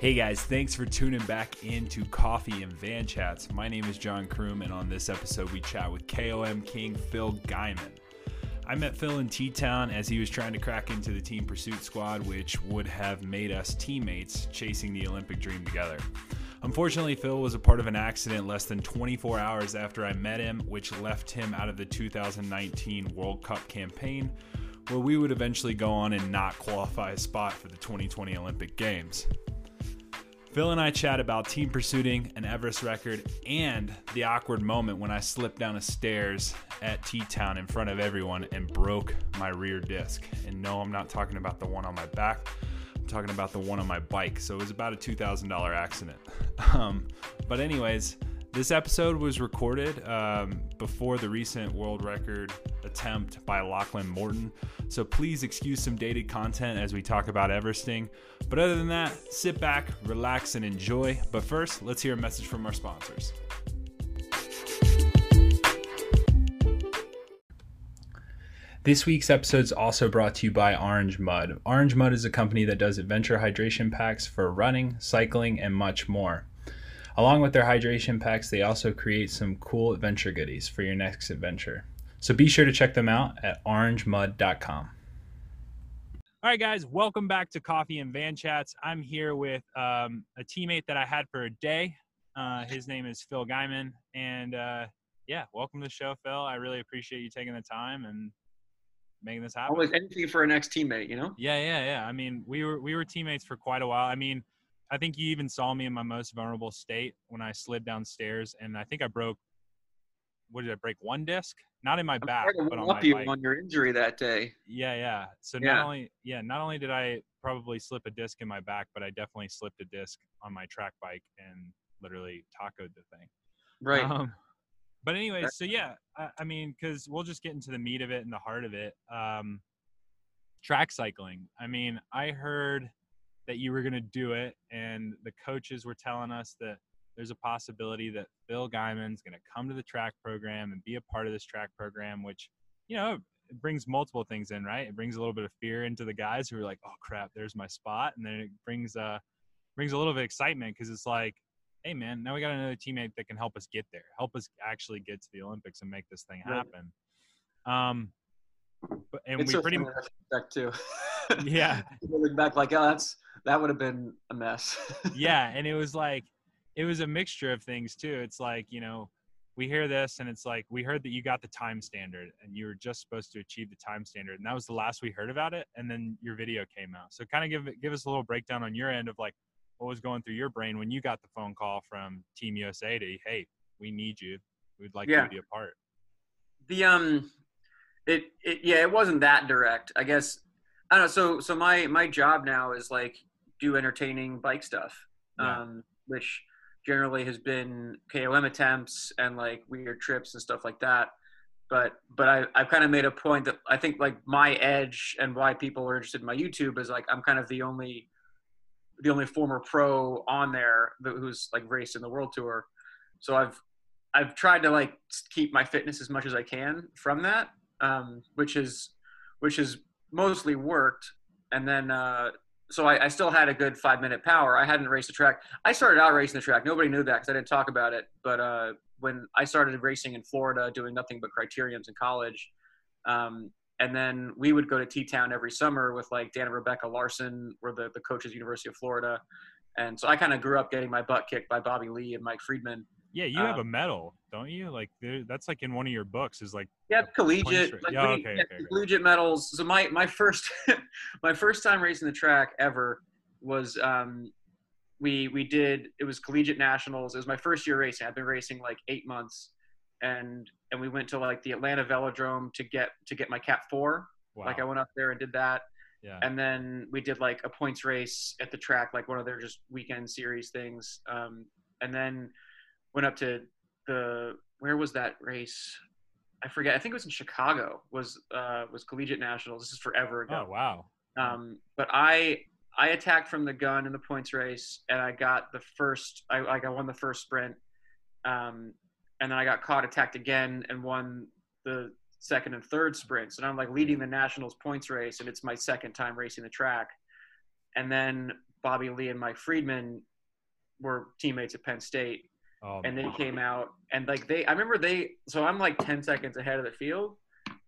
Hey guys, thanks for tuning back into Coffee and Van Chats. My name is John Croom, and on this episode, we chat with KOM King Phil Gaimon. I met Phil in T Town as he was trying to crack into the team pursuit squad, which would have made us teammates chasing the Olympic dream together. Unfortunately, Phil was a part of an accident less than 24 hours after I met him, which left him out of the 2019 World Cup campaign, where we would eventually go on and not qualify a spot for the 2020 Olympic Games. Phil and I chat about team pursuing an Everest record and the awkward moment when I slipped down a stairs at T Town in front of everyone and broke my rear disc. And no, I'm not talking about the one on my back. I'm talking about the one on my bike. So it was about a $2,000 accident. Um, but, anyways, this episode was recorded um, before the recent world record attempt by Lachlan Morton, so please excuse some dated content as we talk about Everesting. But other than that, sit back, relax, and enjoy. But first, let's hear a message from our sponsors. This week's episode is also brought to you by Orange Mud. Orange Mud is a company that does adventure hydration packs for running, cycling, and much more. Along with their hydration packs, they also create some cool adventure goodies for your next adventure. So be sure to check them out at orangemud.com. All right, guys, welcome back to Coffee and Van Chats. I'm here with um, a teammate that I had for a day. Uh, his name is Phil Gaimon. And uh, yeah, welcome to the show, Phil. I really appreciate you taking the time and making this happen. Always anything for a next teammate, you know? Yeah, yeah, yeah. I mean, we were we were teammates for quite a while. I mean, I think you even saw me in my most vulnerable state when I slid downstairs, and I think I broke. What did I break? One disc, not in my I'm back, but on my you bike. on your injury that day. Yeah, yeah. So Yeah. not only yeah, not only did I probably slip a disc in my back, but I definitely slipped a disc on my track bike and literally tacoed the thing. Right. Um, but anyway, so yeah, I, I mean, because we'll just get into the meat of it and the heart of it. Um, track cycling. I mean, I heard that you were going to do it, and the coaches were telling us that there's a possibility that Phil Gaimon's going to come to the track program and be a part of this track program, which, you know, it brings multiple things in, right? It brings a little bit of fear into the guys who are like, "Oh crap, there's my spot," and then it brings uh brings a little bit of excitement because it's like, "Hey man, now we got another teammate that can help us get there, help us actually get to the Olympics and make this thing Right. happen." Um, but, and it's we so pretty much, too. yeah, Look back like, oh, that's that would have been a mess. yeah and it was like it was a mixture of things too. It's like you know we hear this and it's like we heard that you got the time standard and you were just supposed to achieve the time standard and that was the last we heard about it and then your video came out. So kind of give it- give us a little breakdown on your end of like what was going through your brain when you got the phone call from team usa to hey we need you. We'd like you to be a part. The um, it it yeah, it wasn't that direct. I guess I don't know. So so my my job now is like do entertaining bike stuff, Yeah. um, which generally has been KOM attempts and like weird trips and stuff like that. But but I I've kind of made a point that I think like my edge and why people are interested in my YouTube is like I'm kind of the only the only former pro on there that- who's like raced in the world tour. So I've I've tried to like keep my fitness as much as I can from that, um, which is which has mostly worked. And then uh, so I, I still had a good five minute power. I hadn't raced the track. I started out racing the track. Nobody knew that because I didn't talk about it. But uh, when I started racing in Florida, doing nothing but criteriums in college, um, and then we would go to T Town every summer with like Dan and Rebecca Larson, were the the coaches, University of Florida. And so I kind of grew up getting my butt kicked by Bobby Lea and Mike Friedman. Yeah you have Um, a medal don't you like that's like in one of your books is like Yeah, collegiate. Like Yeah, okay, yeah, okay, collegiate medals. So my my first my first time racing the track ever was um we we did it was collegiate nationals. It was my first year racing. I've been racing like eight months, and and we went to like the Atlanta Velodrome to get to get my Cat Four. wow Like I went up there and did that, yeah and then we did like a points race at the track, like one of their just weekend series things. Um, and then went up to the where was that race? I forget. I think it was in Chicago. Was uh, was collegiate nationals. This is forever ago. oh wow Um, but I I attacked from the gun in the points race, and I got the first. I like I won the first sprint, um, and then I got caught, attacked again, and won the second and third sprints. And I'm like leading the nationals points race, and it's my second time racing the track. And then Bobby Lea and Mike Friedman were teammates at Penn State, Oh, and they came out and like they I remember they so I'm like 10 seconds ahead of the field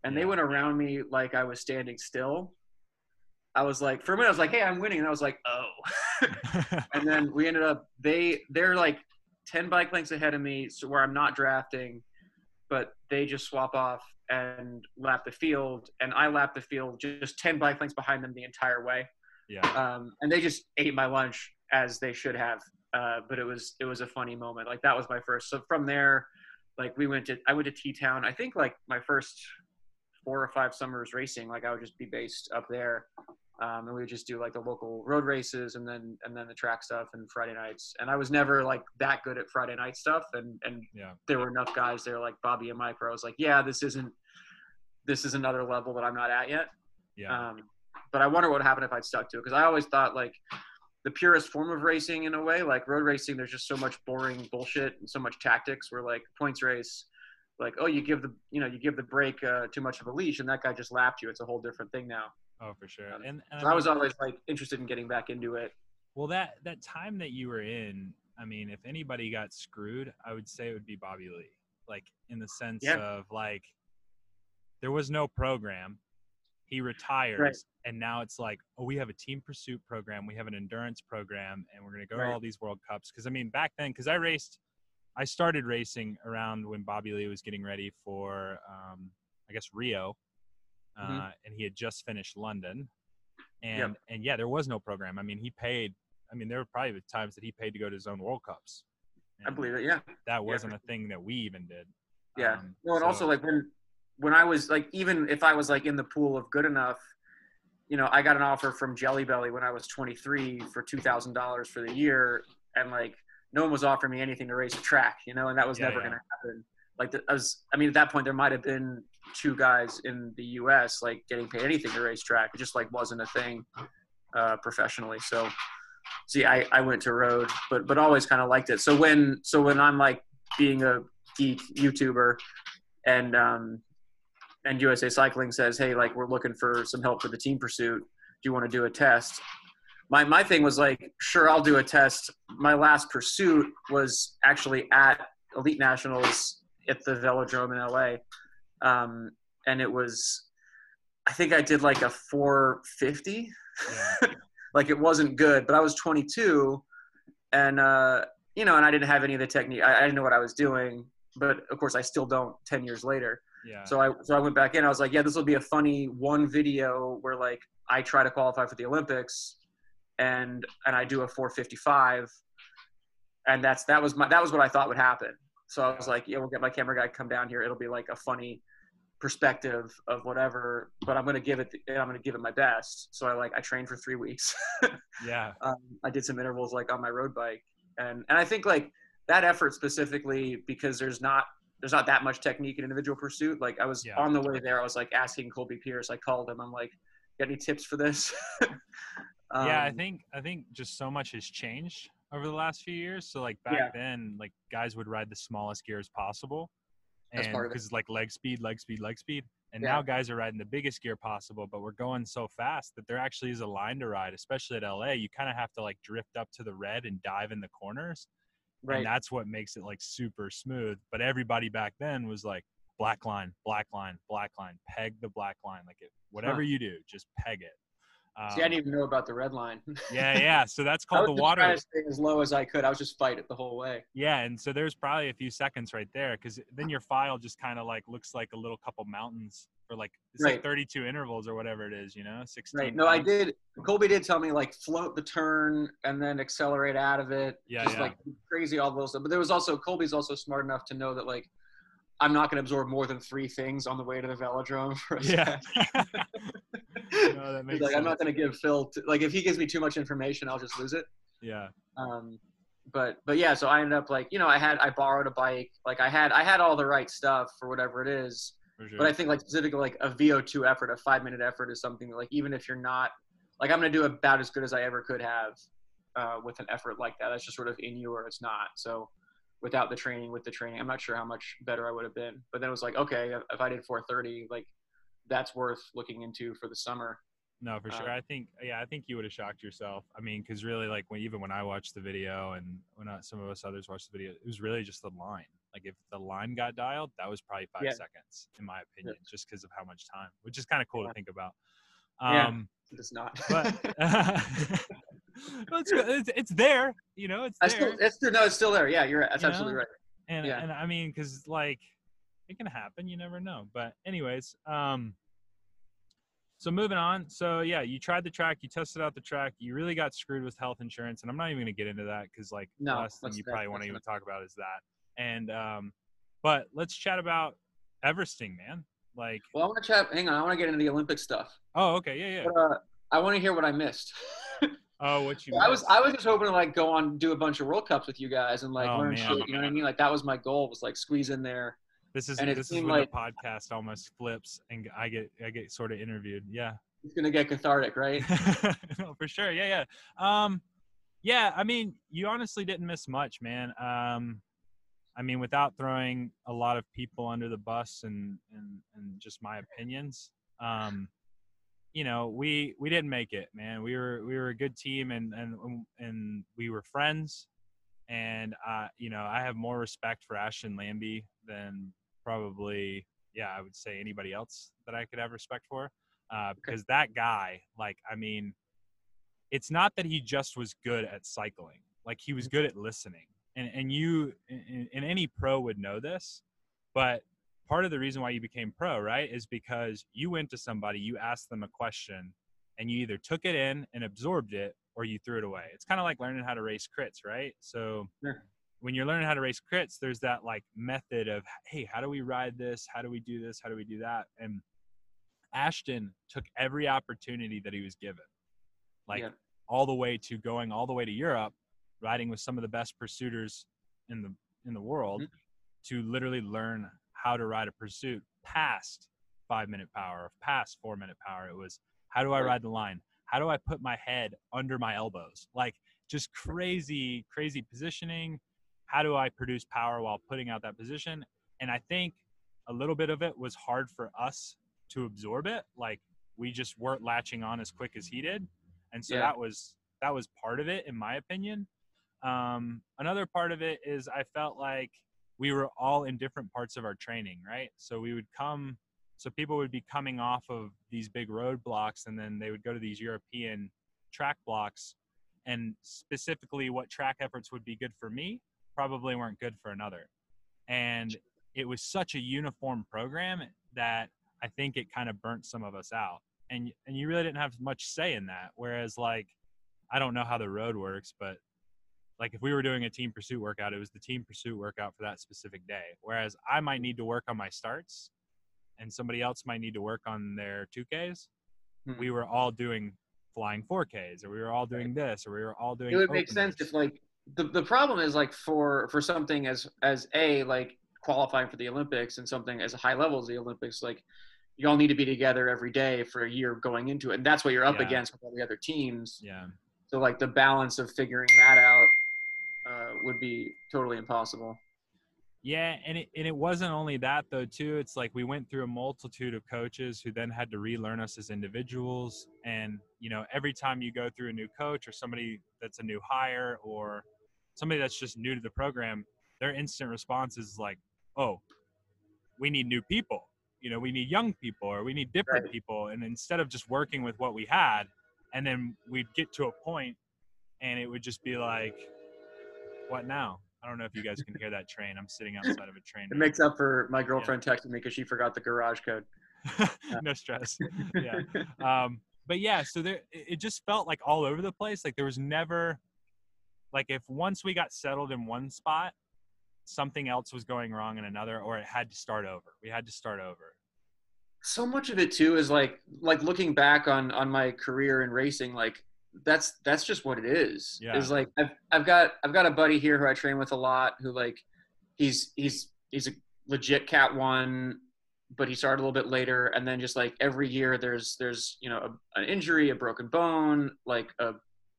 and they went around me like I was standing still. I was like for a minute I was like, "Hey, I'm winning." And I was like, "Oh." and then we ended up they they're like 10 bike lengths ahead of me so where I'm not drafting, but they just swap off and lap the field and I lap the field just 10 bike lengths behind them the entire way yeah. um, and they just ate my lunch as they should have. Uh, but it was it was a funny moment. Like that was my first. So from there, like we went to I went to T Town. I think like my first four or five summers racing. Like I would just be based up there, um, and we would just do like the local road races and then and then the track stuff and Friday nights. And I was never like that good at Friday night stuff. And and Yeah. there were enough guys there like Bobby and Mike where I was like, yeah, this isn't this is another level that I'm not at yet. Yeah. Um, but I wonder what would happen if I'd stuck to it because I always thought like the purest form of racing in a way, like road racing, there's just so much boring bullshit and so much tactics. Where like points race, like oh you give the you know you give the brake uh, too much of a leash and that guy just lapped you. It's a whole different thing now. oh, for sure. And, and So I was always like interested in getting back into it. Well, that that time that you were in, I mean, if anybody got screwed, I would say it would be Bobby Lea. Like in the sense Yeah. of like there was no program. He retires, and now it's like, oh, we have a team pursuit program, we have an endurance program, and we're gonna go to all these World Cups. Because I mean, back then, because I raced, I started racing around when Bobby Lea was getting ready for, um, I guess Rio, uh, Mhm. and he had just finished London, and Yep. and yeah, there was no program. I mean, he paid. I mean, there were probably times that he paid to go to his own World Cups. I believe it. Yeah. that wasn't a thing that we even did. Yeah. Um, No, and so- also like when when I was like even if I was like in the pool of good enough, you know, I got an offer from Jelly Belly when I was 23 for two thousand dollars for the year, and like no one was offering me anything to race a track, you know, and that was Yeah, never yeah. going to happen. Like the, I was, I mean, at that point there might have been two guys in the U.S. like getting paid anything to race track. It just like wasn't a thing uh, professionally. So, see, I, I went to road, but but always kind of liked it. So when so when I'm like being a geek YouTuber, and um, and USA Cycling says, hey, like we're looking for some help for the team pursuit. Do you want to do a test? My my thing was like, sure, I'll do a test. My last pursuit was actually at Elite Nationals at the Velodrome in LA, um, and it was, I think I did like a 450 Yeah. like it wasn't good but i was 22 and uh you know and i didn't have any of the technique I, I didn't know what i was doing but of course i still don't 10 years later yeah. so i so i went back in. I was like yeah this will be a funny one video where like i try to qualify for the olympics and and i do a 455 and that's that was my that was what i thought would happen. So i was like yeah we'll get my camera guy to come down here. It'll be like a funny perspective of whatever but i'm gonna give it i'm gonna give it my best. So i like i trained for three weeks. Yeah. um, I did some intervals like on my road bike, and and I think like that effort specifically because there's not there's not that much technique in individual pursuit. Like I was Yeah. on the way there, I was like asking Colby Pearce. I called him. I'm like, got any tips for this? um, yeah, I think I think just so much has changed over the last few years. So like back Yeah. then, like guys would ride the smallest gears possible, and part of it. because it's like leg speed, leg speed, leg speed. And Yeah. now guys are riding the biggest gear possible, but we're going so fast that there actually is a line to ride, especially at LA. You kind of have to like drift up to the red and dive in the corners. Right. And that's what makes it like super smooth. But everybody back then was like black line, black line, black line, peg the black line. Like it, whatever Huh. you do, just peg it. Um, See, I didn't even know about the red line. yeah, yeah. So that's called the water. as low as I could. I was just fight it the whole way. Yeah, and so there's probably a few seconds right there because then your file just kind of like looks like a little couple mountains for like it's like 32 intervals or whatever it is, you know, 16. Right. No, I did. Colby did tell me like float the turn and then accelerate out of it. Yeah, Just yeah. like crazy, all those stuff. But there was also Colby's also smart enough to know that like I'm not going to absorb more than three things on the way to the velodrome. For a Yeah. that makes like, I'm not going to give Phil t- like if he gives me too much information, I'll just lose it. Yeah. Um, but but yeah, so I ended up like you know I had I borrowed a bike. Like I had I had all the right stuff for whatever it is. Sure. But I think like specifically like a VO2 effort, a five minute effort is something that like even if you're not like I'm gonna do about as good as I ever could have uh, with an effort like that. That's just sort of in you or it's not. So without the training, with the training, I'm not sure how much better I would have been. But then it was like, okay, if I did 430, like that's worth looking into for the summer. No, for sure. Uh, I think, yeah, I think you would have shocked yourself. I mean, because really, like, when even when I watched the video and when uh, some of us others watched the video, it was really just the line. Like, if the line got dialed, that was probably five Yeah. seconds, in my opinion, just because of how much time, which is kind of cool Yeah. to think about. Yeah. Um, It's not. but it's, it's it's there, you know, it's I there. still, it's still, no, it's still there. Yeah, you're right. That's You absolutely know? right. and Yeah. and I mean, because like it can happen, you never know. But anyways, um, so moving on. So yeah, you tried the track, you tested out the track, you really got screwed with health insurance, and I'm not even gonna get into that because like No, the last thing you probably want to even talk about is that. And um, but let's chat about Everesting, man. Like, Well, I want to chat. Hang on, I want to get into the Olympic stuff. oh, okay, yeah, yeah. But, uh, I want to hear what I missed. Oh, what you? I was. I was just hoping to like go on do a bunch of World Cups with you guys and like Oh, learn man. shit. You know what I mean? Like that was my goal was like squeeze in there. This is this is when like- the podcast almost flips and I get I get sort of interviewed. Yeah. It's gonna get cathartic, right? no, for sure. Yeah, yeah. Um, yeah. I mean, you honestly didn't miss much, man. Um, I mean, without throwing a lot of people under the bus and and and just my opinions, um, you know, we we didn't make it, man. We were we were a good team, and and and we were friends. And uh, you know, I have more respect for Ashton Lambie than probably, yeah, I would say anybody else that I could have respect for uh, because that guy, like, I mean, it's not that he just was good at cycling; like he was good at listening. And and you, and, and any pro would know this, but part of the reason why you became pro, right, is because you went to somebody, you asked them a question, and you either took it in and absorbed it, or you threw it away. It's kind of like learning how to race crits, right? So Sure. When you're learning how to race crits, there's that like method of, hey, how do we ride this? How do we do this? How do we do that? And Ashton took every opportunity that he was given, like Yeah. all the way to going all the way to Europe, riding with some of the best pursuiters in the in the world, mm-hmm. to literally learn how to ride a pursuit past five minute power, past four minute power. It was how do I ride the line? How do I put my head under my elbows? Like just crazy, crazy positioning. How do I produce power while putting out that position? And I think a little bit of it was hard for us to absorb it. Like we just weren't latching on as quick as he did. And so Yeah. that was that was part of it in my opinion. Um, another part of it is I felt like we were all in different parts of our training, right? So we would come so people would be coming off of these big road blocks and then they would go to these European track blocks and specifically what track efforts would be good for me probably weren't good for another. And it was such a uniform program that I think it kind of burnt some of us out. And and you really didn't have much say in that. Whereas like I don't know how the road works, but like if we were doing a team pursuit workout, it was the team pursuit workout for that specific day. Whereas I might need to work on my starts and somebody else might need to work on their 2Ks. Hmm. We were all doing flying 4Ks or we were all doing this or we were all doing It would make sense if like the the problem is like for for something as as a like qualifying for the Olympics and something as high level as the Olympics, like you all need to be together every day for a year going into it, and that's what you're up Yeah. against with all the other teams. yeah. So like the balance of figuring that out uh, would be totally impossible. Yeah, and it and it wasn't only that though too. It's like we went through a multitude of coaches who then had to relearn us as individuals. And you know, every time you go through a new coach or somebody that's a new hire or somebody that's just new to the program, their instant response is like, "Oh, we need new people. You know, we need young people or we need different Right. people." And instead of just working with what we had, and then we'd get to a point, and it would just be like, "What now?" I don't know if you guys can hear that train. I'm sitting outside of a train. It makes up for my girlfriend texting me because she forgot the garage code. no stress. Yeah. Um, but yeah, so there, it it just felt like all over the place. Like there was never, like if once we got settled in one spot, something else was going wrong in another, or it had to start over. We had to start over. so much of it too is like like looking back on on my career in racing like that's that's just what it is Yeah. is like I've, I've got i've got a buddy here who i train with a lot who like he's he's he's a legit cat one but he started a little bit later and then just like every year there's there's you know a, an injury a broken bone like a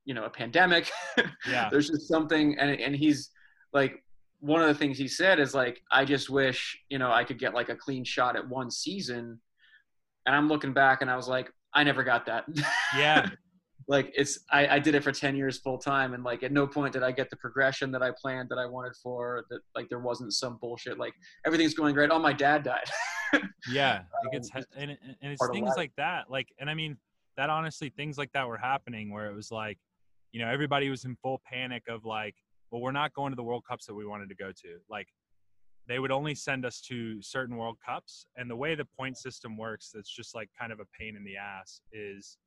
you know a pandemic Yeah. there's just something and and he's like one of the things he said is like i just wish you know i could get like a clean shot at one season and i'm looking back and i was like I never got that. Yeah. Like it's I, I did it for 10 years full time and like at no point did i get the progression that i planned that i wanted for that like there wasn't some bullshit like everything's going great. Oh my dad died. Yeah it gets Um, and, and it's things like that like and i mean that honestly things like that were happening where it was like you know everybody was in full panic of like well we're not going to the world cups that we wanted to go to. Like they would only send us to certain world cups and the way the point system works that's just like kind of a pain in the ass is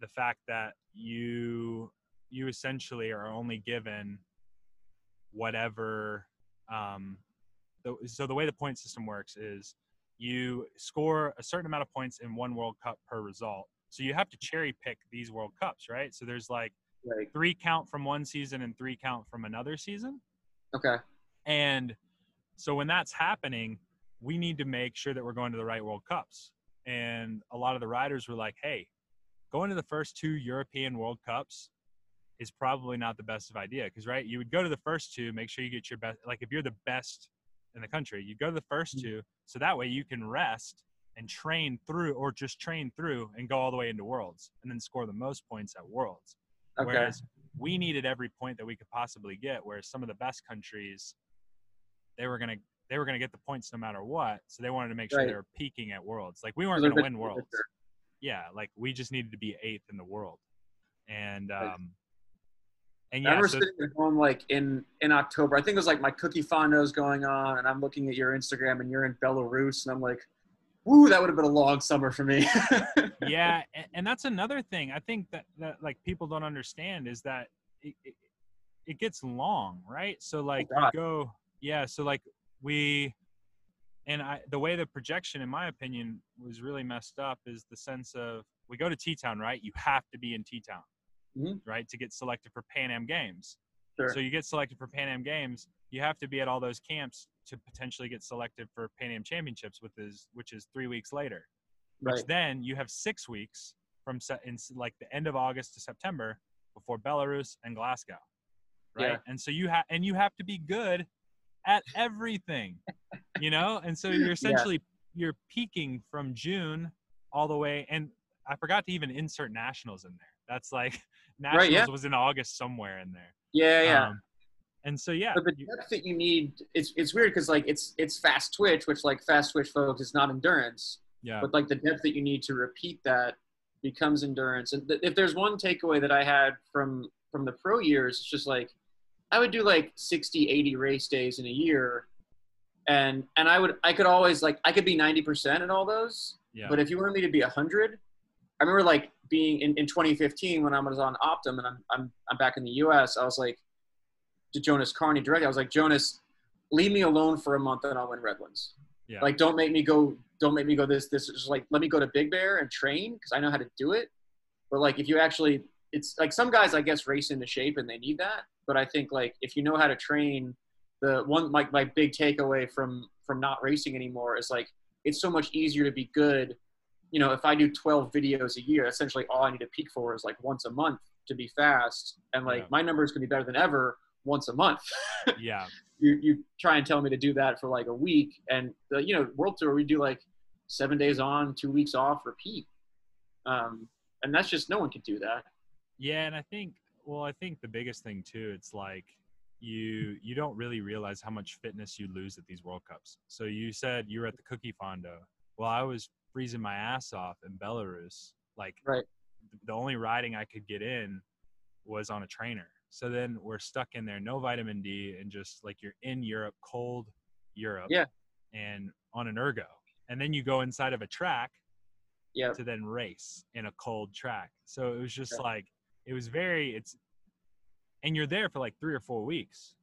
the fact that you you essentially are only given whatever um the, so the way the point system works is you score a certain amount of points in one world cup per result. So you have to cherry pick these world cups right? So there's like like three count from one season and three count from another season. Okay. And so when that's happening, we need to make sure that we're going to the right World Cups. And a lot of the riders were like, hey, going to the first two European World Cups is probably not the best of idea. Because, right, you would go to the first two, make sure you get your best. Like, if you're the best in the country, you go to the first two. So that way you can rest and train through, or just train through and go all the way into Worlds and then score the most points at Worlds. okay Whereas we needed every point that we could possibly get. Whereas some of the best countries, they were gonna they were gonna get the points no matter what. So they wanted to make sure Right. they were peaking at Worlds. Like we weren't They're gonna win Worlds. Yeah, like we just needed to be eighth in the world. And um and I remember so, sitting at home like in in October. I think it was like my cookie fondos going on, and I'm looking at your Instagram, and you're in Belarus, and I'm like, "Woo, that would have been a long summer for me." yeah, and, and that's another thing I think that that like people don't understand is that it, it, it gets long, right? So like you go, yeah. So like we, and I, the way the projection, in my opinion, was really messed up is the sense of we go to T Town, right? You have to be in T Town, Mhm. right, to get selected for Pan Am Games. Sure. So you get selected for Pan Am Games, you have to be at all those camps to potentially get selected for Pan Am Championships, with is which is three weeks later which right. then you have six weeks from se- in like the end of August to September before Belarus and Glasgow, right? Yeah. And so you have and you have to be good at everything, you know. And so you're essentially you're peaking from June all the way. And I forgot to even insert nationals in there. That's like nationals Right, yeah. was in August somewhere in there. Yeah, yeah. Um, and so yeah, but the depth that you need, it's it's weird because like it's it's fast twitch, which like fast twitch folks is not endurance, yeah, but like the depth that you need to repeat that becomes endurance. And th- if there's one takeaway that I had from from the pro years, it's just like I would do like 60, 80 race days in a year, and and I would I could always like I could be 90 percent in all those, yeah, but if you wanted me to be 100, I remember like being in, in 2015 when I was on Optum and I'm, I'm, I'm back in the US, I was like to Jonas Carney directly, I was like, Jonas, leave me alone for a month and I'll win Redlands. yeah, Like, don't make me go, don't make me go this, this is like, let me go to Big Bear and train because I know how to do it. But like, if you actually, it's like some guys, I guess, race into shape and they need that. But I think like, if you know how to train, the one, my, my big takeaway from, from not racing anymore is like, it's so much easier to be good you know, if I do 12 videos a year, essentially all I need to peak for is like once a month to be fast. And like Yeah. my numbers can be better than ever once a month. yeah, you, you try and tell me to do that for like a week. And, the, you know, World Tour, we do like seven days on, two weeks off, repeat. Um, and that's just, no one can do that. Yeah, and I think well, I think the biggest thing too, it's like you you don't really realize how much fitness you lose at these World Cups. So you said you were at the Cookie Fondo. Well, I was freezing my ass off in Belarus. Like Right. the only riding I could get in was on a trainer. So then we're stuck in there, no vitamin D, and just like you're in Europe, cold Europe. Yeah. And on an ergo. And then you go inside of a track Yeah. to then race in a cold track. So it was just Yeah. like it was very it's and you're there for like three or four weeks.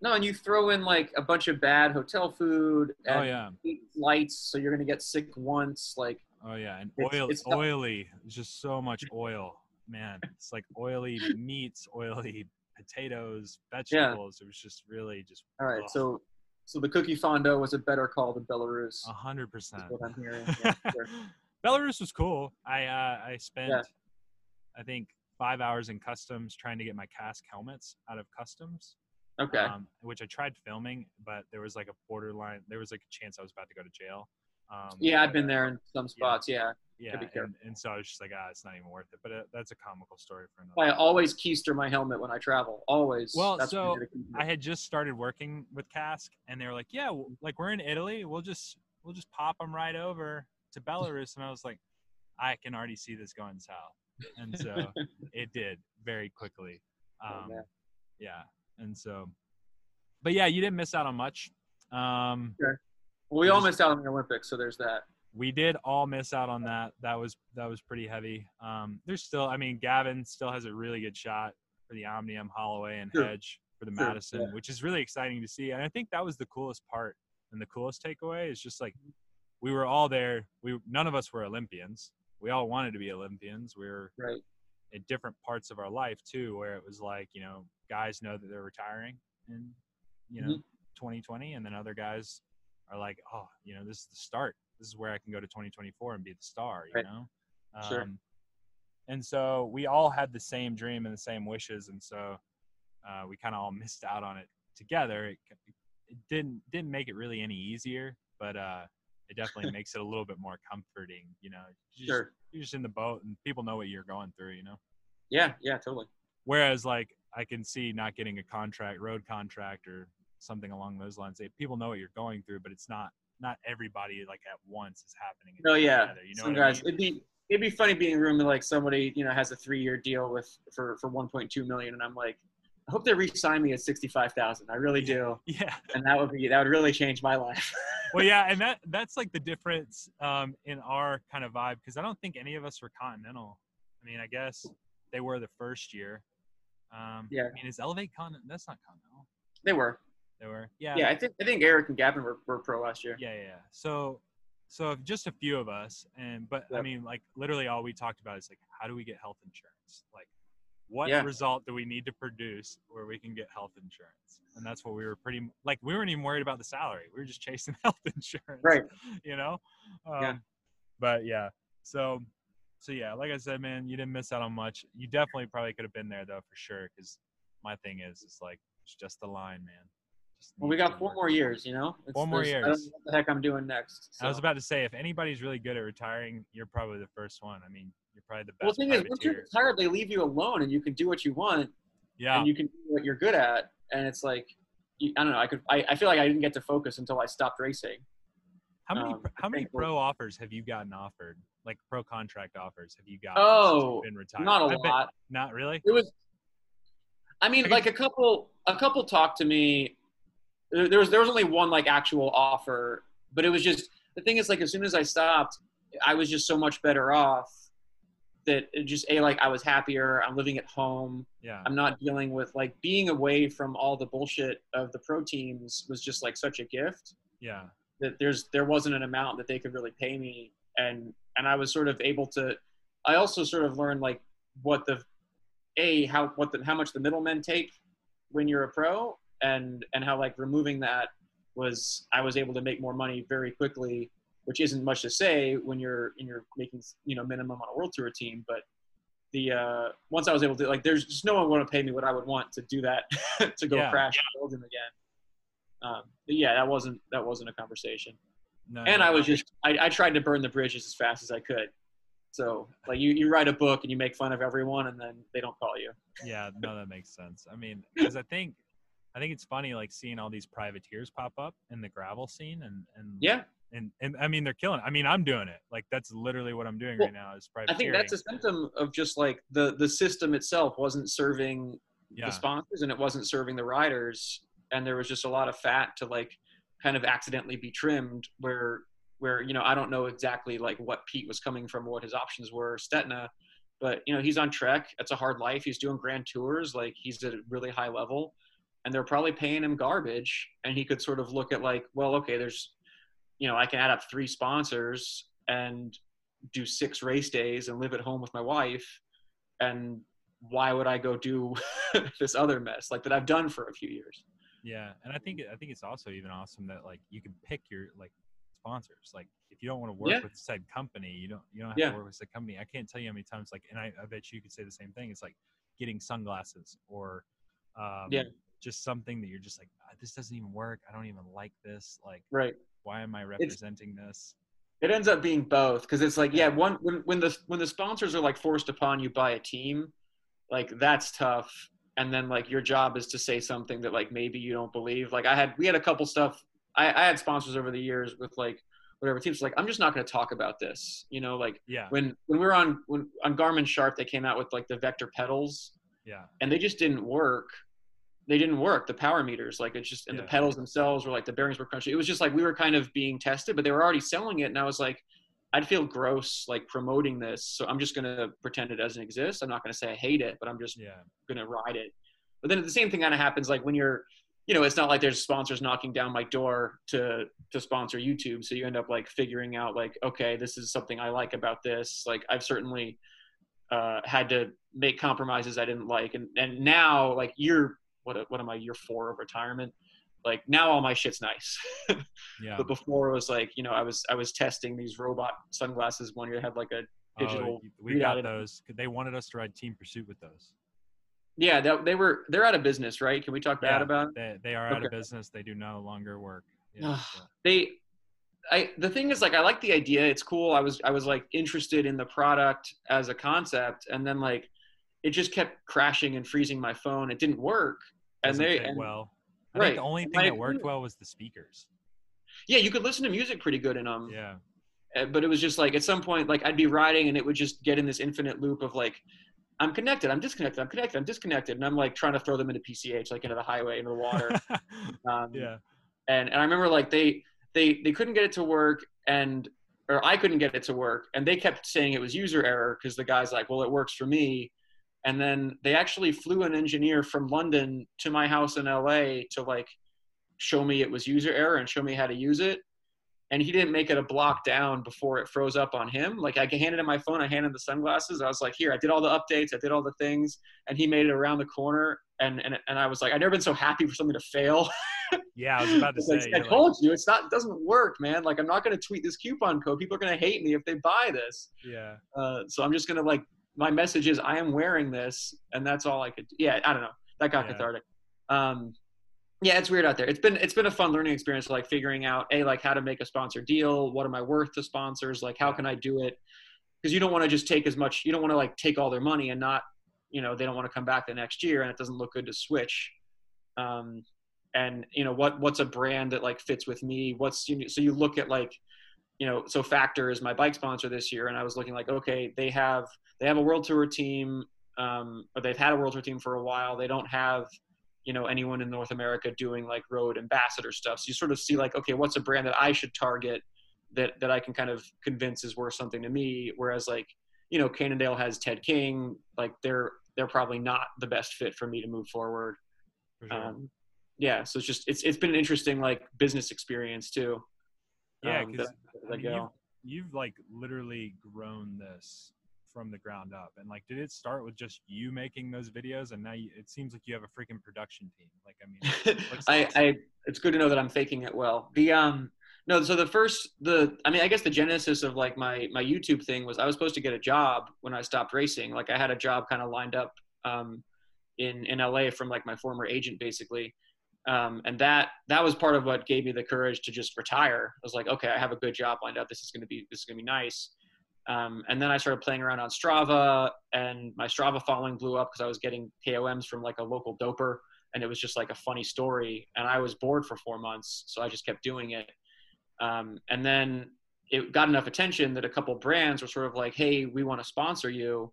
No, and you throw in like a bunch of bad hotel food and Oh yeah. lights. So you're going to get sick once. Like, Oh yeah. And It's- oil it's oily. It's just so much oil. Man. It's like oily meats, oily potatoes, vegetables. yeah. It was just really just all right. Ugh. So, so the cookie fondo was a better call than Belarus. a hundred is percent. what I'm hearing. Yeah, sure. Belarus was cool. I uh, I spent Yeah. I think five hours in customs trying to get my Kask helmets out of customs. Okay. um, which I tried filming, but there was like a borderline. There was like a chance I was about to go to jail. Um, yeah, I've been there in some spots. Yeah. yeah, be and, and so I was just like, ah, it's not even worth it. But uh, that's a comical story for another. I always keister my helmet when I travel. Always. Well, That's so I do to I had just started working with Kask, and they were like, "Yeah, like we're in Italy, we'll just we'll just pop them right over to Belarus." And I was like, "I can already see this going south," and so it did very quickly. Oh, Um, man. yeah, and so, but yeah, you didn't miss out on much. Um, Well, we all missed out on the Olympics, so there's that. we did all miss out on that. That was that was pretty heavy. Um, there's still, I mean, Gavin still has a really good shot for the Omnium, Holloway, and Sure. Hedge for the Sure, Madison, yeah. which is really exciting to see. And I think that was the coolest part and the coolest takeaway is just like we were all there. We none of us were Olympians. We all wanted to be Olympians. We were Right. in different parts of our life too, where it was like you know guys know that they're retiring in you know Mm-hmm. 2020, and then other guys are like, oh, you know, this is the start. This is where I can go to 2024 and be the star. You Right. know. Sure. Um, and so we all had the same dream and the same wishes, and so uh, we kind of all missed out on it together. It, it didn't didn't make it really any easier, but uh, it definitely makes it a little bit more comforting. You know, you just, Sure. you're just in the boat, and people know what you're going through. You know. Yeah. Yeah. Totally. Whereas, like, I can see not getting a contract, road contract, or something along those lines. They, people know what you're going through, but it's not not everybody like at once is happening. No, oh, yeah. together, you know Some what I guys, mean? it'd be it'd be funny being in a room with like somebody you know has a three year deal with for for 1.2 million, and I'm like, I hope they re-sign me at 65,000. I really do, Yeah. and that would be that would really change my life. well yeah and that that's like the difference um in our kind of vibe because i don't think any of us were continental i mean i guess they were the first year um Yeah. i mean is elevate continental that's not continental they were. they were yeah Yeah, I think I think Eric and Gavin were, were pro last year. yeah yeah, yeah. so so just a few of us and but i mean like literally all we talked about is like how do we get health insurance like what Yeah. result do we need to produce where we can get health insurance and that's what we were pretty like we weren't even worried about the salary we were just chasing health insurance Right. you know um, Yeah. but yeah so so yeah like i said man you didn't miss out on much you definitely probably could have been there though for sure because my thing is it's like it's just the line man Well, we got four more years, you know. It's- Four more there's- I don't years. know what the heck I'm doing next. I was about to say, if anybody's really good at retiring, you're probably the first one. I mean, you're probably the Well, best the thing is, once you're retired, they leave you alone, and you can do what you want, Yeah, and you can do what you're good at, and it's like, you, I don't know. I could. I, I feel like I didn't get to focus until I stopped racing. how many um, how many pro offers have you gotten offered? Like pro contract offers have you gotten? Oh, been retired? Not a lot. not really. It was. I mean, I like a couple. A couple talked to me. There there was there was only one like actual offer, but it was just the thing is like as soon as I stopped, I was just so much better off. That it just a like I was happier. I'm living at home. Yeah, I'm not dealing with like being away from all the bullshit of the pro teams was just like such a gift yeah, that there's there wasn't an amount that they could really pay me and and I was sort of able to I also sort of learned like what the a how what the how much the middlemen take when you're a pro and and how like removing that was I was able to make more money very quickly which isn't much to say when you're and you're making you know minimum on a world tour team but the uh once I was able to like there's just no one want to pay me what I would want to do that to go Yeah. crash Belgium again um but yeah that wasn't that wasn't a conversation no, and no, I was no. just I, I tried to burn the bridges as fast as I could. So like you, you write a book and you make fun of everyone and then they don't call you. yeah, no, that makes sense. I mean, because I think I think it's funny like seeing all these privateers pop up in the gravel scene and and Yeah, and and I mean they're killing. It. I mean, I'm doing it. Like that's literally what I'm doing Well, right now is I think that's a symptom of just like the the system itself wasn't serving yeah, the sponsors and it wasn't serving the riders and there was just a lot of fat to like kind of accidentally be trimmed where where you know I don't know exactly like what Pete was coming from or what his options were Stetina but you know he's on Trek it's a hard life he's doing grand tours like he's at a really high level and they're probably paying him garbage and he could sort of look at like well okay there's you know I can add up three sponsors and do six race days and live at home with my wife and why would I go do this other mess like that I've done for a few years? Yeah, and I think I think it's also even awesome that like you can pick your like sponsors. Like if you don't want to work Yeah. with said company, you don't you don't have Yeah. to work with said company. I can't tell you how many times like, and I, I bet you could say the same thing. It's like getting sunglasses or um, Yeah. just something that you're just like "Ah, this doesn't even work. I don't even like this. Like Right. Why am I representing this? it ends up being both because it's like yeah one when, when the when the sponsors are like forced upon you by a team like that's tough and then like your job is to say something that like maybe you don't believe like i had we had a couple stuff i, I had sponsors over the years with like whatever teams like i'm just not going to talk about this you know like Yeah. when when we were on when on garmin sharp they came out with like the vector pedals Yeah. and they just didn't work. They didn't work. The power meters, like it's just, and Yeah. the pedals themselves were like the bearings were crunchy. It was just like we were kind of being tested, but they were already selling it, and I was like, I'd feel gross like promoting this, so I'm just gonna pretend it doesn't exist. I'm not gonna say I hate it, but I'm just Yeah. gonna ride it. But then the same thing kind of happens like when you're, you know, it's not like there's sponsors knocking down my door to to sponsor YouTube, so you end up like figuring out like, okay, this is something I like about this. Like I've certainly uh, had to make compromises I didn't like, and and now like you're what what am I year four of retirement? Like now all my shit's nice, Yeah. but before it was like you know I was I was testing these robot sunglasses one year had like a oh, digital Oh, we got those. They wanted us to ride Team Pursuit with those. yeah that, they were they're out of business right? Can we talk bad Yeah. about? it? They, they are out of business. They do no longer work. Yeah, so- they i the thing is like i like the idea it's cool i was i was like interested in the product as a concept and then like it just kept crashing and freezing my phone it didn't work and they and, well. I right. think the only thing that worked well was the speakers. yeah you could listen to music pretty good in them Yeah. Uh, but it was just like at some point like i'd be riding and it would just get in this infinite loop of like i'm connected i'm disconnected i'm connected i'm disconnected and i'm like trying to throw them into pch like into the highway into the water um, yeah. and and I remember like they they they couldn't get it to work and or I couldn't get it to work and they kept saying it was user error because the guy's like well it works for me and then they actually flew an engineer from London to my house in LA to like show me it was user error and show me how to use it and he didn't make it a block down before it froze up on him like I handed him my phone I handed him the sunglasses I was like here I did all the updates I did all the things and he made it around the corner and and, and I was like I've never been so happy for something to fail Yeah. I was about to like, say. I like- told you, it's not it doesn't work, man. Like I'm not gonna tweet this coupon code. People are gonna hate me if they buy this. yeah. Uh, so I'm just gonna like my message is I am wearing this, and that's all I could. Yeah, I don't know. That got Yeah. cathartic. Um, yeah, it's weird out there. It's been it's been a fun learning experience, like figuring out a like how to make a sponsor deal. What am I worth to sponsors? Like how can I do it? Because you don't want to just take as much. You don't want to like take all their money and not, you know, they don't want to come back the next year, and it doesn't look good to switch. Um, and you know what what's a brand that like fits with me? What's you know? so you look at like, you know, so Factor is my bike sponsor this year, and I was looking like, okay, they have they have a world tour team, um, or they've had a world tour team for a while. They don't have you know anyone in North America doing like road ambassador stuff. So you sort of see like, okay, what's a brand that I should target that that I can kind of convince is worth something to me. Whereas like, you know, Cannondale has Ted King, like they're they're probably not the best fit for me to move forward. For sure. Um, yeah, so it's just it's it's been an interesting like business experience too. yeah. um, Because I go. you've, you've like literally grown this from the ground up. And like, did it start with just you making those videos, and now you, it seems like you have a freaking production team? Like, I mean, I, awesome. I it's good to know that I'm faking it well. The um no, so the first the I mean I guess the genesis of like my my YouTube thing was I was supposed to get a job when I stopped racing. Like I had a job kind of lined up um in in LA from like my former agent basically. Um, and that that was part of what gave me the courage to just retire. I was like, okay, I have a good job lined up. This is gonna be this is gonna be nice. Um, and then I started playing around on Strava, and my Strava following blew up because I was getting KOMs from like a local doper, and it was just like a funny story. And I was bored for four months, so I just kept doing it. Um, and then it got enough attention that a couple brands were sort of like, "Hey, we want to sponsor you."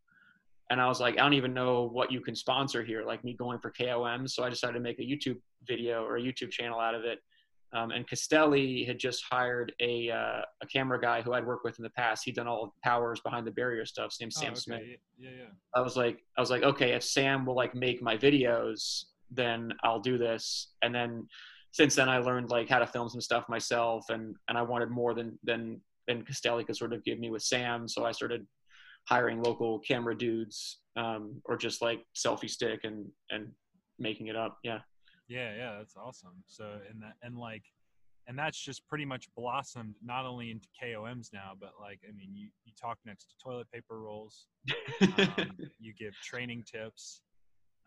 And I was like, "I don't even know what you can sponsor here." Like me going for KOMs, so I decided to make a YouTube video or a YouTube channel out of it. Um, and Castelli had just hired a uh, a camera guy who I'd worked with in the past. He'd done all the powers behind the barrier stuff. His name's Oh, Sam okay. Smith. Yeah, yeah. I was like, I was like, okay, if Sam will like make my videos, then I'll do this. And then since then, I learned like how to film some stuff myself, and and I wanted more than than than Castelli could sort of give me with Sam. So I started hiring local camera dudes, um, or just like selfie stick and and making it up. Yeah. Yeah, yeah, that's awesome. So and that and like and that's just pretty much blossomed not only into KOMs now, but like I mean you you talk next to toilet paper rolls, um, you give training tips.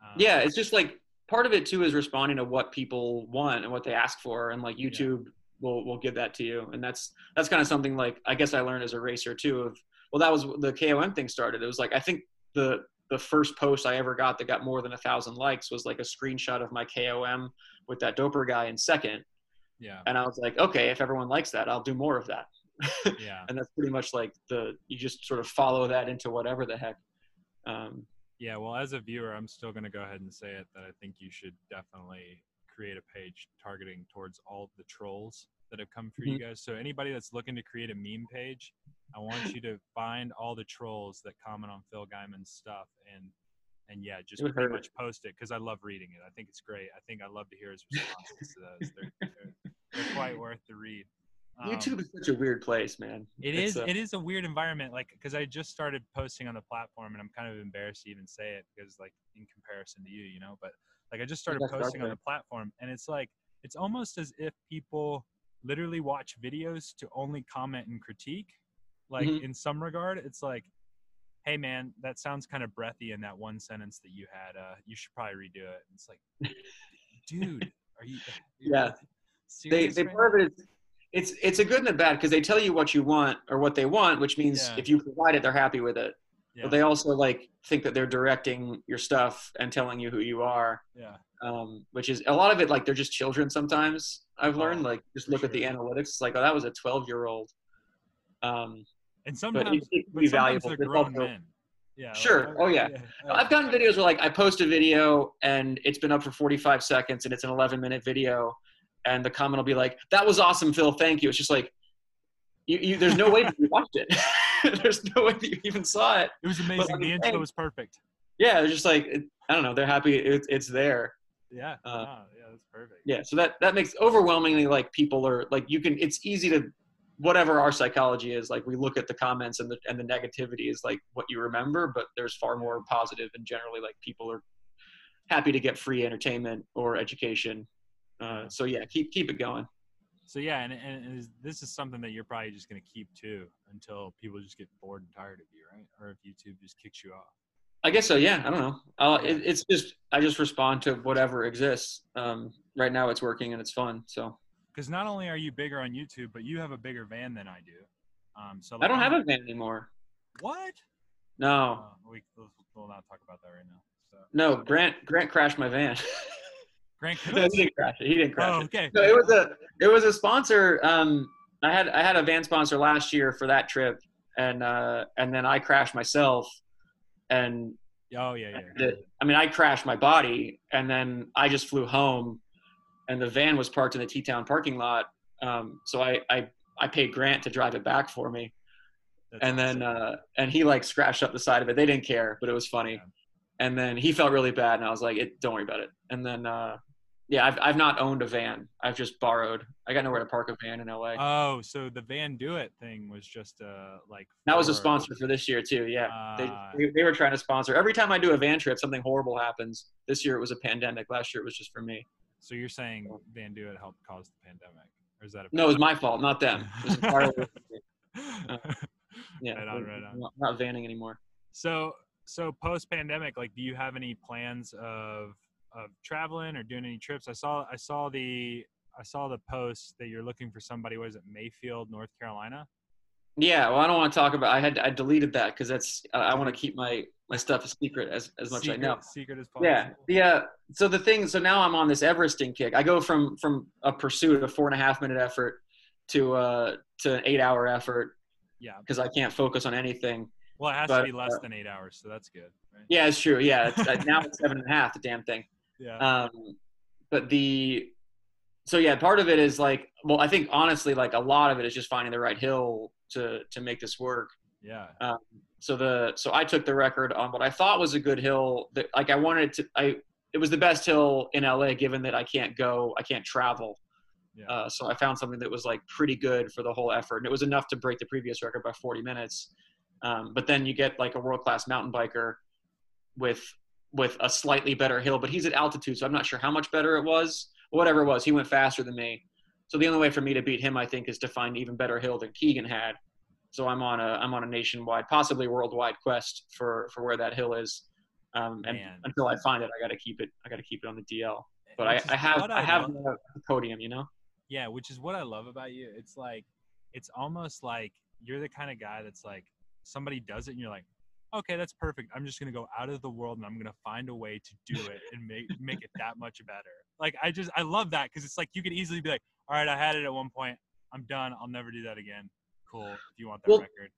Um, yeah it's just like part of it too is responding to what people want and what they ask for and like Yeah. youtube will will give that to you, and that's that's kind of something like I guess I learned as a racer too. Of well, that was the KOM thing started. It was like I think the the first post I ever got that got more than a thousand likes was like a screenshot of my KOM with that doper guy in second. Yeah. And I was like, okay, if everyone likes that, I'll do more of that. Yeah. and that's pretty much like the you just sort of follow that into whatever the heck. Um, Yeah, well, as a viewer, I'm still going to go ahead and say it that I think you should definitely create a page targeting towards all the trolls that have come for you Mm-hmm. guys. So anybody that's looking to create a meme page, I want you to find all the trolls that comment on Phil Gaimon's stuff and and yeah, just pretty hurt. much post it because I love reading it. I think it's great. I think I love to hear his responses to those. They're, they're, they're quite worth the read. Um, YouTube is such a weird place, man. it It's, is. uh, it is a weird environment, like because I just started posting on the platform, and I'm kind of embarrassed to even say it because, like, in comparison to you, you know. But like, I just started that's posting on the platform, and it's like it's almost as if people literally watch videos to only comment and critique. Like Mhm. in some regard, it's like, hey man, that sounds kind of breathy in that one sentence that you had. Uh, you should probably redo it. It's like, dude, are you? Yeah. they they right part of it it's it's a good and a bad because they tell you what you want or what they want, which means Yeah. if you provide it, they're happy with it. Yeah. But they also like think that they're directing your stuff and telling you who you are, Yeah. um, which is a lot of it. Like they're just children sometimes. I've learned Oh, like just look at the analytics. It's like oh that was a twelve year old. Um, And sometimes, it, it be sometimes valuable. they're grown also- men. Yeah. Sure. I- Oh, yeah. I- I've gotten videos where like I post a video and it's been up for 45 seconds and it's an 11 minute video, and the comment will be like, "That was awesome, Phil. Thank you." It's just like, you, you there's no way that you watched it. there's no way that you even saw it. It was amazing. I'm The intro saying- was perfect. Yeah, they're just like, it, I don't know. They're happy it's it's there. Yeah. Uh, no, yeah, that's perfect. Yeah. So that that makes overwhelmingly like people are like you can. It's easy to whatever our psychology is like we look at the comments and the and the negativity is like what you remember but there's far more positive and generally like people are happy to get free entertainment or education. Uh, so yeah keep keep it going. So yeah, and, and is, this is something that you're probably just gonna keep too until people just get bored and tired of you, right? Or if YouTube just kicks you off. i guess so yeah i don't know. Uh, it, it's just i just respond to whatever exists. Um, right now it's working and it's fun so Because not only are you bigger on YouTube, but you have a bigger van than I do. Um, so i don't have a van anymore what? no Oh, we we'll, we'll not talk about that right now. So no grant grant crashed my van Grant no, he didn't crash it he didn't crash Oh, it okay. No, it was a it was a sponsor. Um, I had I had a van sponsor last year for that trip, and uh, and then I crashed myself, and Oh yeah, yeah. the, I mean I crashed my body, and then I just flew home, and the van was parked in the T Town parking lot. Um, so I, I I paid Grant to drive it back for me, That's and then uh, and he like scratched up the side of it. They didn't care, but it was funny. Yeah. And then he felt really bad, and I was like, it, "Don't worry about it." And then, uh, yeah, I've I've not owned a van. I've just borrowed. I got nowhere to park a van in LA. Oh, so the Van Do It thing was just uh like that was a sponsor for this year too. Yeah, Ah. they they were trying to sponsor. Every time I do a van trip, something horrible happens. This year it was a pandemic. Last year it was just for me. So you're saying Van Do It helped cause the pandemic, or is that a No, it was my fault, not them. It was entirely me. Uh, yeah, Right on, right on. Not, not vanning anymore. So so post pandemic, like, do you have any plans of of traveling or doing any trips? I saw I saw the I saw the post that you're looking for somebody. Was it Mayfield, North Carolina? Yeah, well, I don't want to talk about. I had I deleted that because that's I, I want to keep my my stuff a secret as as much as I know. Secret as possible. Yeah, yeah. So the thing, so now I'm on this Everesting kick. I go from from a pursuit, of a four and a half minute effort, to uh to an eight hour effort Yeah. because I can't focus on anything. Well, it has But, to be less uh, than eight hours, so that's good. Right? Yeah, it's true. Yeah, it's, uh, now it's seven and a half. The damn thing. Yeah. Um, but the so yeah, part of it is like, well, I think honestly, like a lot of it is just finding the right hill to to make this work. yeah. Um, so the so I took the record on what I thought was a good hill. That like I wanted to I it was the best hill in LA given that I can't go I can't travel. Yeah. Uh, so I found something that was like pretty good for the whole effort, and it was enough to break the previous record by 40 minutes. Um, but then you get like a world class mountain biker with with a slightly better hill, but he's at altitude, so I'm not sure how much better it was. Whatever it was, he went faster than me. So the only way for me to beat him, I think, is to find even better hill than Keegan had. So I'm on a I'm on a nationwide, possibly worldwide quest for for where that hill is. Um, and Man. until I find it, I got to keep it. I got to keep it on the DL. But I, I have what I have the podium, you know. Yeah, which is what I love about you. It's like it's almost like you're the kind of guy that's like somebody does it and you're like, okay, that's perfect. I'm just gonna go out of the world and I'm gonna find a way to do it and make make it that much better. Like I just I love that because it's like you could easily be like, all right, I had it at one point. I'm done. I'll never do that again. Cool. If you want that Well, record.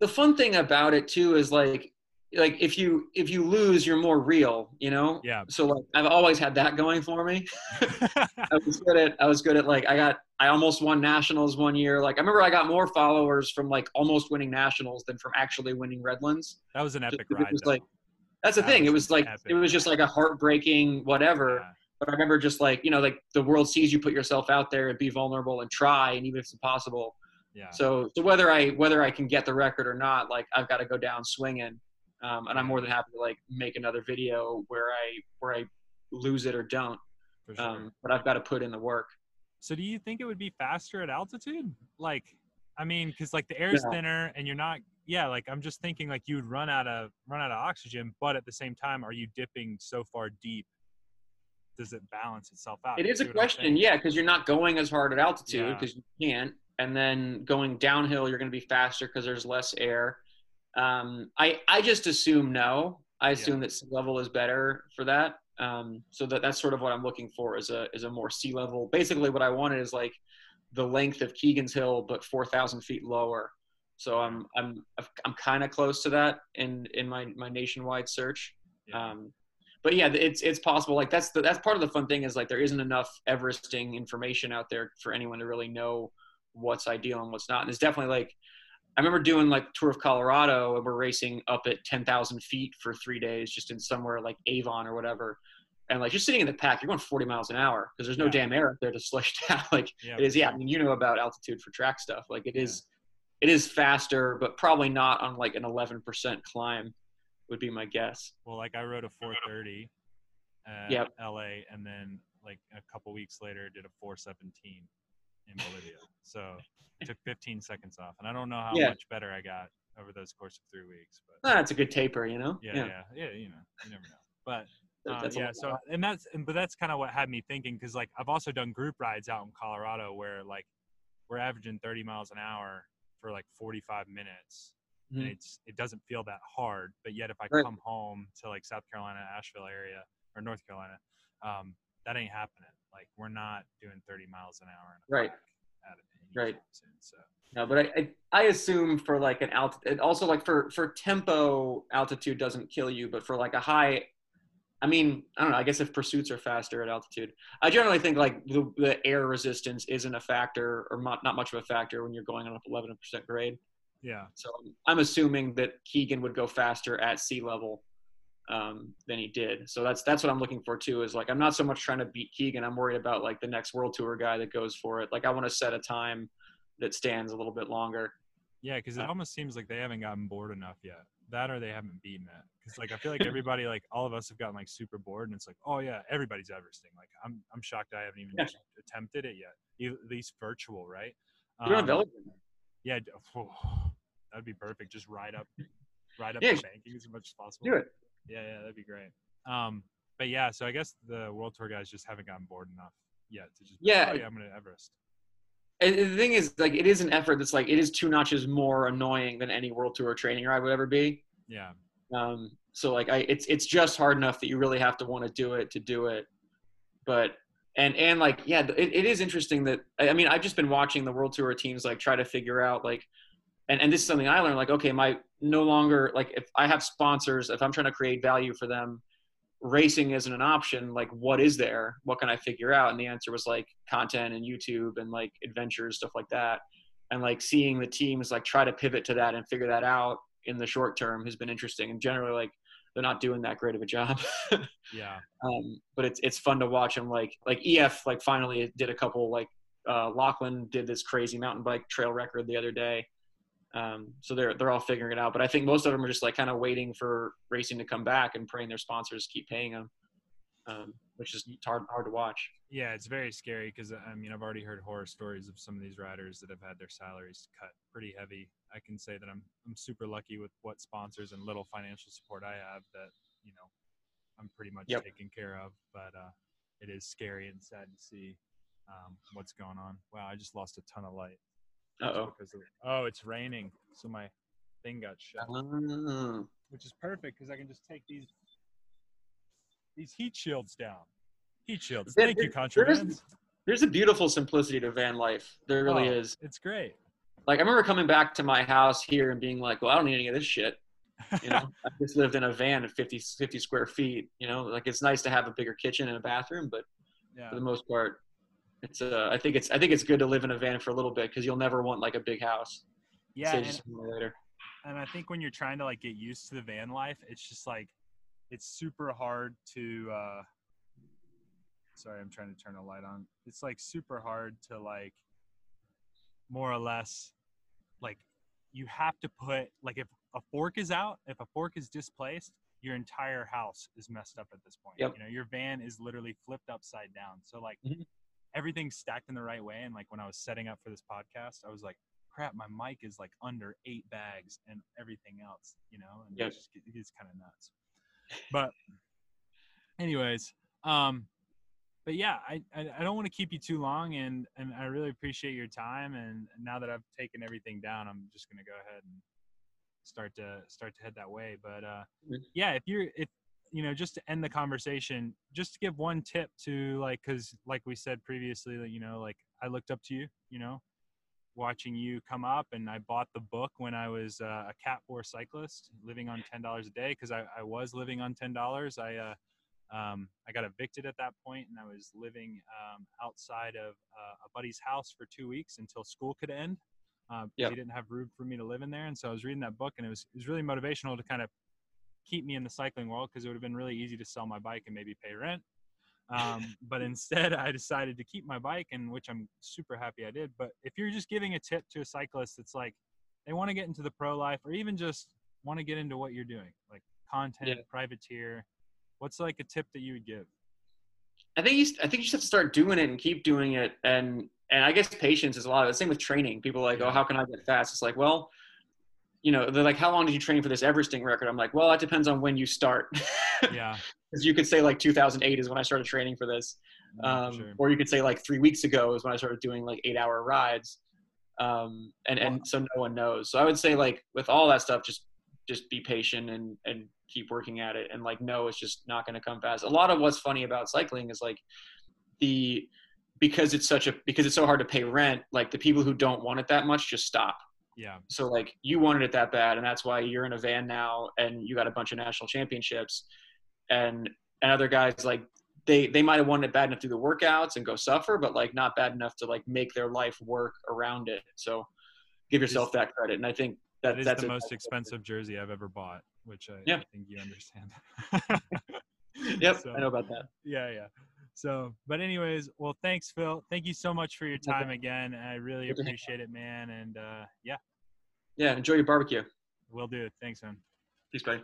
the fun thing about it too is like like if you if you lose you're more real you know Yeah. so like i've always had that going for me i was good at i was good at like i got i almost won nationals one year like i remember i got more followers from like almost winning nationals than from actually winning redlands that was an epic because ride. it was though. like that's the That thing it was was like epic. it was just like a heartbreaking whatever Yeah. But i remember just like you know like the world sees you put yourself out there and be vulnerable and try and even if it's impossible yeah. so, so whether I whether I can get the record or not, like I've got to go down swinging, um, and I'm more than happy to like make another video where I where I lose it or don't. for sure. Um, but I've got to put in the work. So do you think it would be faster at altitude? Like, I mean, because like the air is Yeah. thinner and you're not. Yeah, like I'm just thinking like you'd run out of run out of oxygen, but at the same time, are you dipping so far deep? Does it balance itself out? It is a question, yeah, because you're not going as hard at altitude Yeah. because you can't, and then going downhill you're going to be faster because there's less air. Um, I I just assume no. I assume that sea level is better for that. Um, so that that's sort of what I'm looking for is a is a more sea level. Basically, what I wanted is like the length of Keegan's Hill, but 4,000 feet lower. So I'm I'm I'm kind of close to that in in my my nationwide search. Yeah. Um, but yeah, it's it's possible. Like that's the that's part of the fun thing is like there isn't enough Everesting information out there for anyone to really know what's ideal and what's not. And it's definitely like I remember doing like tour of Colorado and we're racing up at ten thousand feet for three days, just in somewhere like Avon or whatever. And like you're sitting in the pack, you're going 40 miles an hour because there's no Yeah. damn air up there to slow you down. Like yeah, it is, yeah. I mean, you know about altitude for track stuff. Like it is, it is faster, but probably not on like an 11% climb, would be my guess. Well, like I rode a 430 at Yep. LA, and then like a couple weeks later did a 417 in Bolivia. So it took 15 seconds off, and I don't know how Yeah. much better I got over those course of three weeks, but Ah, it's a good taper, you know. yeah, yeah, yeah, you know, you never know. But um, that's a yeah, lot. so and that's and but that's kind of what had me thinking because like I've also done group rides out in Colorado where like we're averaging 30 miles an hour for like 45 minutes and Mhm. it's it doesn't feel that hard but yet if i Right. come home to like south carolina asheville area or north carolina um that ain't happening like we're not doing 30 miles an hour in a Right. at Right. soon, so No, but I, I I assume for like an altitude, also like for for tempo, altitude doesn't kill you, but for like a high, I mean, I don't know. I guess if pursuits are faster at altitude, I generally think like the, the air resistance isn't a factor or not not much of a factor when you're going on up 11% grade. Yeah So I'm assuming that Keegan would go faster at sea level um, than he did. So that's that's what I'm looking for too. Is like I'm not so much trying to beat Keegan. I'm worried about like the next World Tour guy that goes for it. Like I want to set a time that stands a little bit longer. yeah because it Uh, almost seems like they haven't gotten bored enough yet that or they haven't beaten it because like i feel like everybody like all of us have gotten like super bored and it's like oh yeah everybody's everesting like i'm i'm shocked i haven't even Yeah. attempted it yet at least virtual right You don't have Um, eligible. Yeah, d- that'd be perfect. Just ride up, ride up Yeah, the banking as much as possible. Do it. Yeah, yeah, that'd be great. Um, but yeah, so I guess the World Tour guys just haven't gotten bored enough yet to just Yeah. oh, yeah, I'm gonna Everest. And the thing is, like, it is an effort that's like it is two notches more annoying than any World Tour training ride would ever be. Yeah, Um, so like, I it's it's just hard enough that you really have to want to do it to do it. But and and like, yeah, it, it is interesting that I mean, I've just been watching the World Tour teams like try to figure out like, and and this is something I learned. Like, okay, my no longer like if I have sponsors, if I'm trying to create value for them, racing isn't an option like what is there? What can i figure out? And the answer was like content and youtube and like adventures stuff like that. And like seeing the teams like try to pivot to that and figure that out in the short term has been interesting. And generally like they're not doing that great of a job yeah, um, but it's it's fun to watch them like like ef like finally did a couple like uh, lachlan did this crazy mountain bike trail record the other day um, so they're they're all figuring it out but i think most of them are just like kind of waiting for racing to come back and praying their sponsors keep paying them um, which is hard hard to watch yeah. It's very scary because I mean I've already heard horror stories of some of these riders that have had their salaries cut pretty heavy. I can say that I'm I'm super lucky with what sponsors and little financial support I have that you know I'm pretty much Yep. taken care of. But uh, it is scary and sad to see um, what's going on. Wow, I just lost a ton of light. Of, oh, it's raining, so my thing got shut, Oh. which is perfect because I can just take these these heat shields down. Heat shields. Thank you, there- there is- There's a beautiful simplicity to van life. There really Oh, is. It's great. Like I remember coming back to my house here and being like, "Well, I don't need any of this shit." You know, I just lived in a van of 50, 50 square feet. You know, like it's nice to have a bigger kitchen and a bathroom, but yeah. for the most part, it's. Uh, I think it's. I think it's good to live in a van for a little bit because you'll never want like a big house. Yeah. And- later. and I think when you're trying to like get used to the van life, it's just like it's super hard to uh sorry, I'm trying to turn a light on. It's like super hard to like more or less like you have to put like if a fork is out, if a fork is displaced, your entire house is messed up at this point. Yep. You know, your van is literally flipped upside down. So like Mhm. everything's stacked in the right way and like when I was setting up for this podcast, I was like crap, my mic is like under eight bags and everything else, you know, and Yep. it just it gets kind of nuts. But anyways, um, but yeah, I, I, I don't want to keep you too long and, and I really appreciate your time. And now that I've taken everything down, I'm just going to go ahead and start to start to head that way. But, uh, Mhm. yeah, if you're, if, you know, just to end the conversation, just to give one tip to like, cause like we said previously, that, you know, like I looked up to you, you know, watching you come up and I bought the book when I was uh, a cat four cyclist living on $10 a day. Cause I, I was living on $10. I, uh, um, I got evicted at that point and I was living um, outside of uh, a buddy's house for two weeks until school could end. Uh, Yep. He didn't have room for me to live in there. And so I was reading that book and it was, it was really motivational to kind of keep me in the cycling world because it would have been really easy to sell my bike and maybe pay rent. Um, but instead, I decided to keep my bike, and which I'm super happy I did. But if you're just giving a tip to a cyclist it's like they want to get into the pro life, or even just want to get into what you're doing, like content, Yeah. privateer, what's like a tip that you would give? I think you. I think you just have to start doing it and keep doing it, and and I guess patience is a lot of the same with training. People are like, oh, how can I get fast? It's like, well, you know, they're like, how long did you train for this Everesting record? I'm like, well, that depends on when you start. Yeah, Because you could say like 2008 is when I started training for this, mm, um, sure. or you could say like three weeks ago is when I started doing like eight hour rides, um, and and so no one knows. So I would say like with all that stuff, just just be patient and and keep working at it, and like no, it's just not going to come fast. A lot of what's funny about cycling is like the because it's such a because it's so hard to pay rent. Like the people who don't want it that much just stop yeah, so like you wanted it that bad and that's why you're in a van now and you got a bunch of national championships and and other guys like they they might have wanted it bad enough to do the workouts and go suffer but like not bad enough to like make their life work around it so give yourself that credit and i think that that is that's the most expensive jersey I've ever bought, which I, Yeah. I think you understand. yep So- i know about that. yeah yeah. So but anyways well thanks phil. Thank you so much for your Okay. time again. I really Good appreciate it man and uh yeah. Yeah enjoy your barbecue. We'll do. It thanks man. Peace buddy